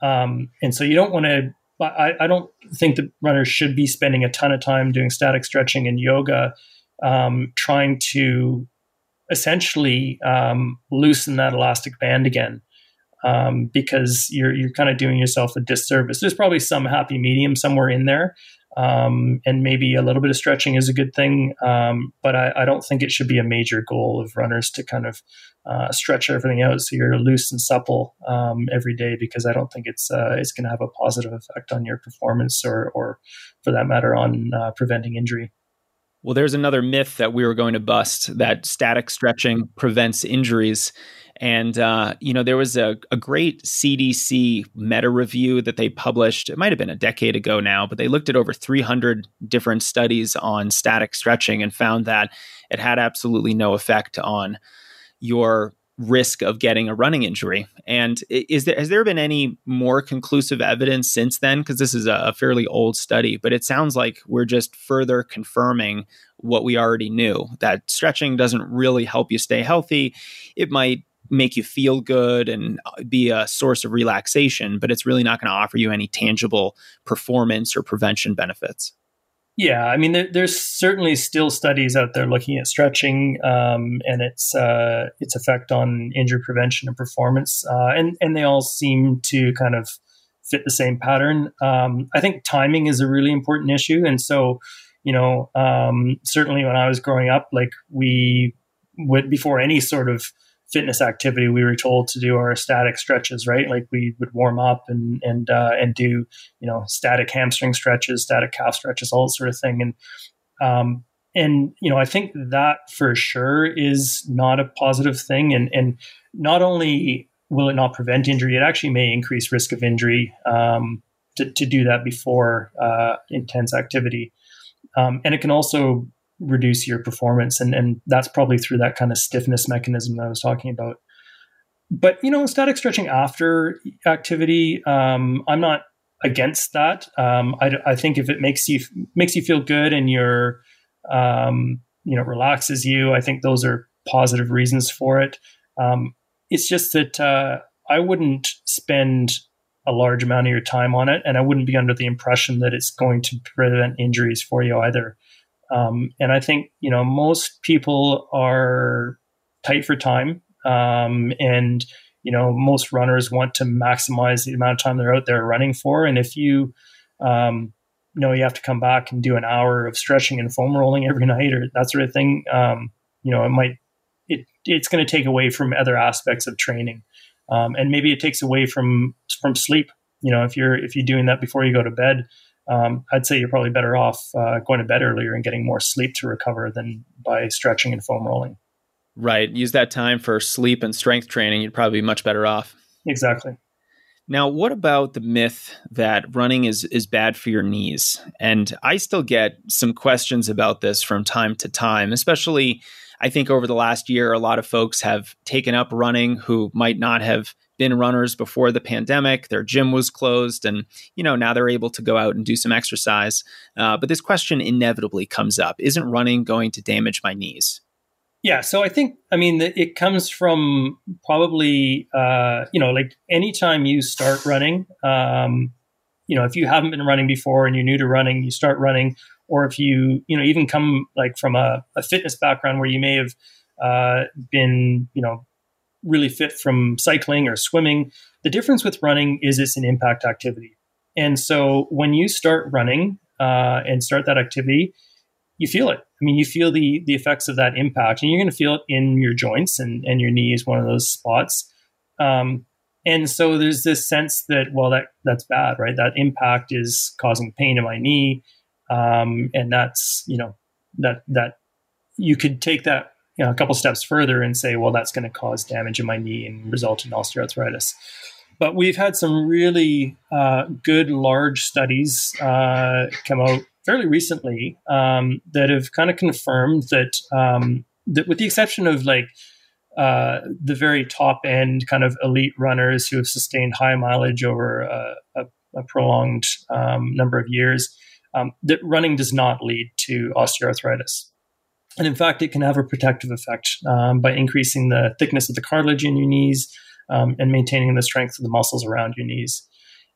Um, and so you don't want to I, I don't think that runners should be spending a ton of time doing static stretching and yoga, um, trying to essentially um, loosen that elastic band again. Um, because you're you're kind of doing yourself a disservice. There's probably some happy medium somewhere in there, um, and maybe a little bit of stretching is a good thing. Um, but I, I, don't think it should be a major goal of runners to kind of uh, stretch everything out so you're loose and supple um, every day because I don't think it's uh, it's going to have a positive effect on your performance or or for that matter on uh, preventing injury. Well, there's another myth that we were going to bust that static stretching prevents injuries. And, uh, you know, there was a, a great CDC meta review that they published. It might have been a decade ago now, but they looked at over 300 different studies on static stretching and found that it had absolutely no effect on your risk of getting a running injury. And is there has there been any more conclusive evidence since then? Because this is a, a, fairly old study, but it sounds like we're just further confirming what we already knew that stretching doesn't really help you stay healthy. It might make you feel good and uh, be a source of relaxation, but it's really not going to offer you any tangible performance or prevention benefits. Yeah, I mean, there, there's certainly still studies out there looking at stretching um, and its uh, its effect on injury prevention and performance, uh, and and they all seem to kind of fit the same pattern. Um, I think timing is a really important issue, and so you know, um, certainly when I was growing up, like we would before any sort of fitness activity, we were told to do our static stretches, right? Like we would warm up and and uh, and do you know static hamstring stretches, static calf stretches, all that sort of thing, and um, and you know I think that for sure is not a positive thing, and and not only will it not prevent injury, it actually may increase risk of injury um, to to do that before uh, intense activity, um, and it can also reduce your performance and and that's probably through that kind of stiffness mechanism that I was talking about. But you know static stretching after activity um, I'm not against that. Um, I, I think if it makes you makes you feel good and you're um, you know relaxes you I think those are positive reasons for it. Um, it's just that uh, I wouldn't spend a large amount of your time on it and I wouldn't be under the impression that it's going to prevent injuries for you either um, and I think, you know, most people are tight for time. Um, and, you know, most runners want to maximize the amount of time they're out there running for. And if you, um, know you have to come back and do an hour of stretching and foam rolling every [laughs] night or that sort of thing, um, you know, it might, it, it's going to take away from other aspects of training. Um, and maybe it takes away from, from sleep. You know, if you're, if you're doing that before you go to bed, um, I'd say you're probably better off uh, going to bed earlier and getting more sleep to recover than by stretching and foam rolling. Right. Use that time for sleep and strength training. You'd probably be much better off. Exactly. Now, what about the myth that running is is bad for your knees? And I still get some questions about this from time to time, especially I think over the last year a lot of folks have taken up running who might not have been runners before the pandemic. Their gym was closed, and you know now they're able to go out and do some exercise. Uh, but this question inevitably comes up: Isn't running going to damage my knees? Yeah, so I think I mean it comes from probably uh, you know like anytime you start running, um, you know if you haven't been running before and you're new to running, you start running, or if you you know even come like from a, a fitness background where you may have uh, been you know really fit from cycling or swimming. The difference with running is it's an impact activity. And so when you start running uh, and start that activity, you feel it. I mean, you feel the the effects of that impact, and you're going to feel it in your joints, and and your knee is one of those spots. Um, and so there's this sense that well, that that's bad, right? That impact is causing pain in my knee, um, and that's you know that that you could take that you know, a couple steps further and say, well, that's going to cause damage in my knee and result in osteoarthritis. But we've had some really uh, good large studies uh, come out fairly recently um, that have kind of confirmed that, um, that with the exception of like uh, the very top end kind of elite runners who have sustained high mileage over a, a, a prolonged um, number of years, um, that running does not lead to osteoarthritis. And in fact, it can have a protective effect um, by increasing the thickness of the cartilage in your knees um, and maintaining the strength of the muscles around your knees.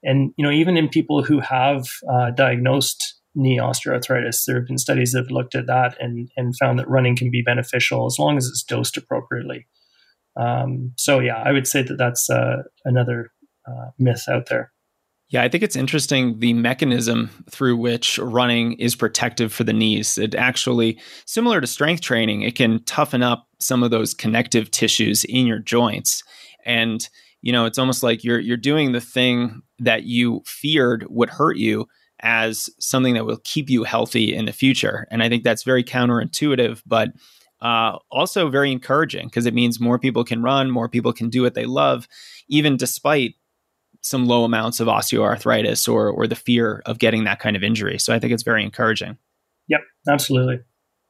And you know, even in people who have uh, diagnosed knee osteoarthritis, there have been studies that have looked at that and and found that running can be beneficial as long as it's dosed appropriately. Um, so yeah, I would say that that's uh, another uh, myth out there. Yeah, I think it's interesting the mechanism through which running is protective for the knees. It actually, similar to strength training, it can toughen up some of those connective tissues in your joints. And, you know, it's almost like you're you're doing the thing that you feared would hurt you as something that will keep you healthy in the future. And I think that's very counterintuitive, but uh, also very encouraging because it means more people can run, more people can do what they love, even despite some low amounts of osteoarthritis or or the fear of getting that kind of injury. So I think it's very encouraging. Yep, absolutely.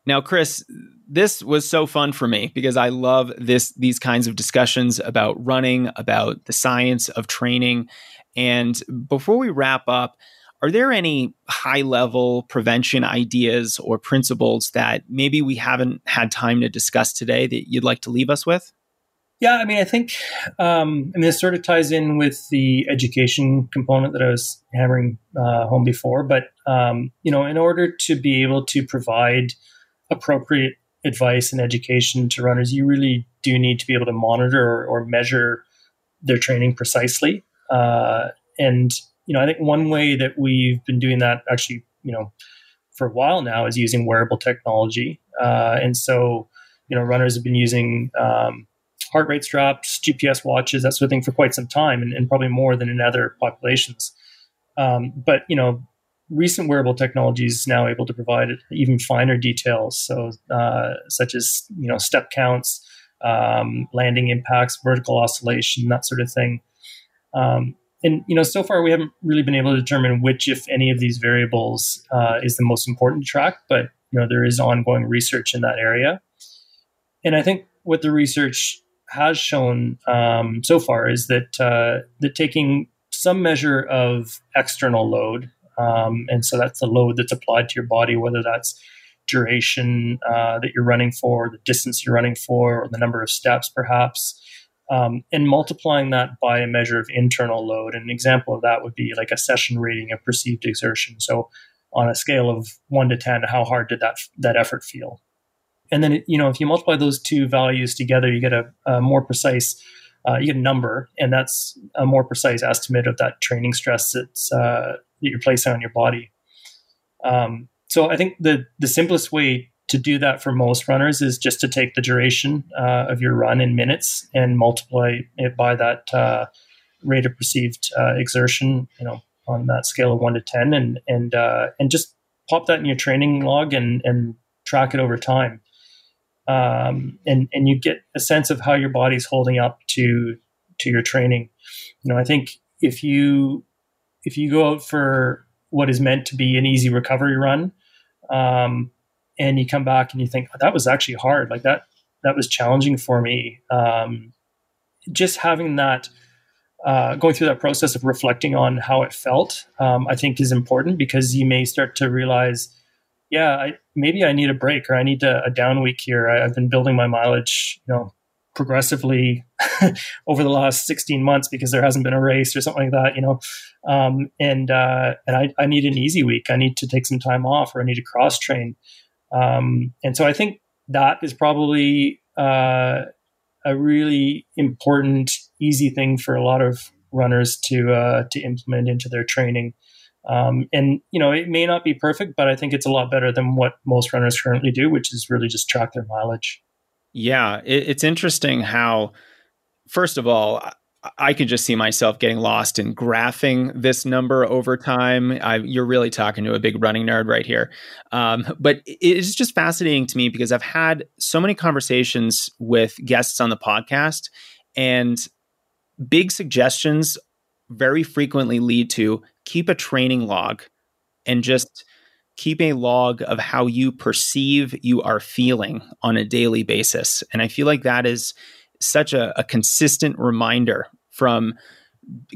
Now, Chris, this was so fun for me because I love this these kinds of discussions about running, about the science of training. And before we wrap up, are there any high level prevention ideas or principles that maybe we haven't had time to discuss today that you'd like to leave us with? Yeah, I mean, I think, um, this sort of ties in with the education component that I was hammering uh, home before. But, um, you know, in order to be able to provide appropriate advice and education to runners, you really do need to be able to monitor or, or measure their training precisely. Uh, and, you know, I think one way that we've been doing that actually, you know, for a while now is using wearable technology. Uh, and so, you know, runners have been using um, heart rate straps, GPS watches, that sort of thing for quite some time, and, and probably more than in other populations. Um, but you know, recent wearable technology is now able to provide even finer details, so uh, such as you know step counts, um, landing impacts, vertical oscillation, that sort of thing. Um, and you know, so far we haven't really been able to determine which, if any, of these variables uh, is the most important track. But you know, there is ongoing research in that area, and I think what the research has shown um, so far is that uh, that taking some measure of external load, um, and so that's the load that's applied to your body, whether that's duration uh, that you're running for, the distance you're running for, or the number of steps, perhaps, um, and multiplying that by a measure of internal load. An example of that would be like a session rating of perceived exertion. So, on a scale of one to ten, how hard did that that effort feel? And then, you know, if you multiply those two values together, you get a, a more precise, uh, you get a number, and that's a more precise estimate of that training stress that's uh, that you're placing on your body. Um, so I think the the simplest way to do that for most runners is just to take the duration uh, of your run in minutes and multiply it by that uh, rate of perceived uh, exertion, you know, on that scale of one to ten, and and uh, and just pop that in your training log and and track it over time, um, and and you get a sense of how your body's holding up to to your training. You know, I think if you if you go out for what is meant to be an easy recovery run, um, and you come back and you think oh, that was actually hard like that that was challenging for me um, just having that uh, going through that process of reflecting on how it felt um, i think is important because you may start to realize yeah I, maybe i need a break or i need a, a down week here. I, have been building my mileage you know progressively [laughs] over the last 16 months because there hasn't been a race or something like that you know. Um, and uh, and I, I need an easy week. I need to take some time off or i need to cross train. Um, and so I think that is probably uh, a really important, easy thing for a lot of runners to uh, to implement into their training. Um, and you know, it may not be perfect, but I think it's a lot better than what most runners currently do, which is really just track their mileage. Yeah, it, it's interesting how, first of all, I could just see myself getting lost in graphing this number over time. I, you're really talking to a big running nerd right here. Um, but it's just fascinating to me because I've had so many conversations with guests on the podcast, and big suggestions very frequently lead to keep a training log and just keep a log of how you perceive you are feeling on a daily basis. And I feel like that is such a, a consistent reminder from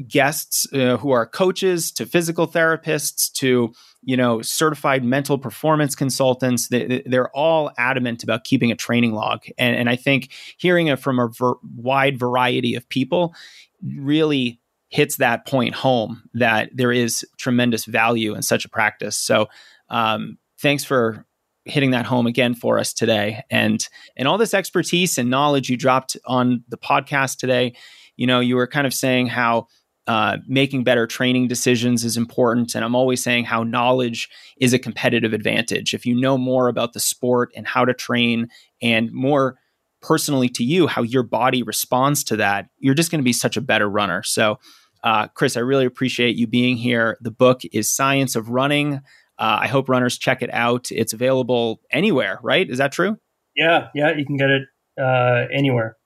guests uh, who are coaches to physical therapists to you know certified mental performance consultants they, they're all adamant about keeping a training log and, and i think hearing it from a ver- wide variety of people really hits that point home that there is tremendous value in such a practice. So um, thanks for hitting that home again for us today. And and all this expertise and knowledge you dropped on the podcast today you know you were kind of saying how uh, making better training decisions is important. And i'm always saying how knowledge is a competitive advantage. If you know more about the sport and how to train and more personally to you how your body responds to that you're just going to be such a better runner so uh, chris i really appreciate you being here the book is science of running uh, I hope runners check it out. It's available anywhere, right? Is that true? Yeah, yeah, you can get it uh, anywhere.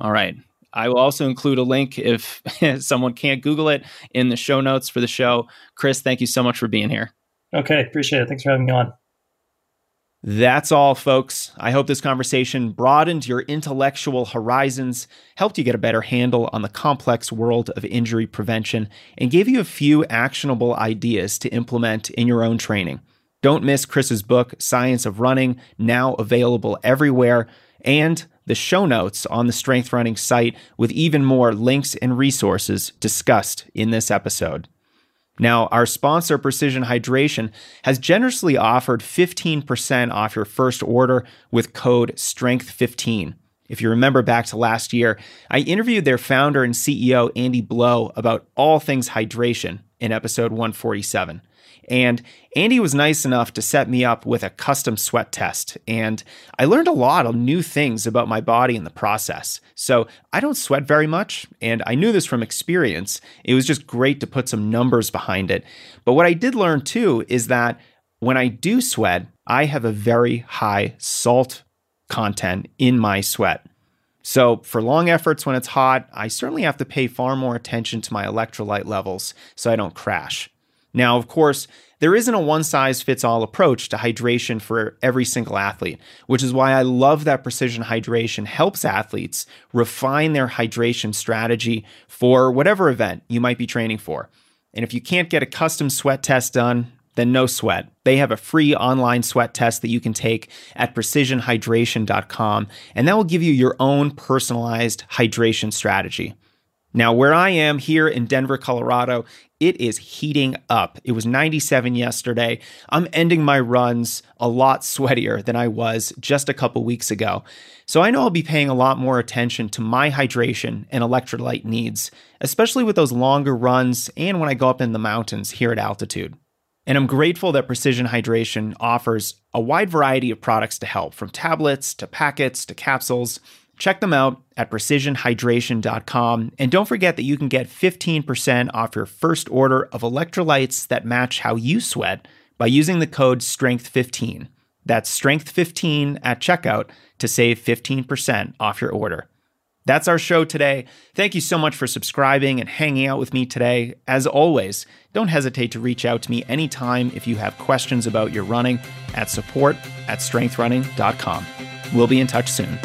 All right. I will also include a link if [laughs] someone can't Google it in the show notes for the show. Chris, thank you so much for being here. Okay, appreciate it. Thanks for having me on. That's all, folks. I hope this conversation broadened your intellectual horizons, helped you get a better handle on the complex world of injury prevention, and gave you a few actionable ideas to implement in your own training. Don't miss Chris's book, Science of Running, now available everywhere, and the show notes on the Strength Running site with even more links and resources discussed in this episode. Now, our sponsor, Precision Hydration, has generously offered 15% off your first order with code STRENGTH15. If you remember back to last year, I interviewed their founder and CEO, Andy Blow, about all things hydration. in episode 147. And Andy was nice enough to set me up with a custom sweat test. And I learned a lot of new things about my body in the process. So I don't sweat very much. And I knew this from experience. It was just great to put some numbers behind it. But what I did learn too is that when I do sweat, I have a very high salt content in my sweat. So, for long efforts when it's hot, I certainly have to pay far more attention to my electrolyte levels so I don't crash. Now, of course, there isn't a one size fits all approach to hydration for every single athlete, which is why I love that Precision Hydration helps athletes refine their hydration strategy for whatever event you might be training for. And if you can't get a custom sweat test done, then no sweat. They have a free online sweat test that you can take at precisionhydration.com, and that will give you your own personalized hydration strategy. Now, where I am here in Denver, Colorado, it is heating up. It was 97 yesterday. I'm ending my runs a lot sweatier than I was just a couple weeks ago. So I know I'll be paying a lot more attention to my hydration and electrolyte needs, especially with those longer runs and when I go up in the mountains here at altitude. And I'm grateful that Precision Hydration offers a wide variety of products to help, from tablets to packets to capsules. Check them out at precisionhydration.com. And don't forget that you can get 15% off your first order of electrolytes that match how you sweat by using the code STRENGTH15. That's STRENGTH15 at checkout to save 15% off your order. That's our show today. Thank you so much for subscribing and hanging out with me today. As always, don't hesitate to reach out to me anytime if you have questions about your running at support at strengthrunning.com. We'll be in touch soon.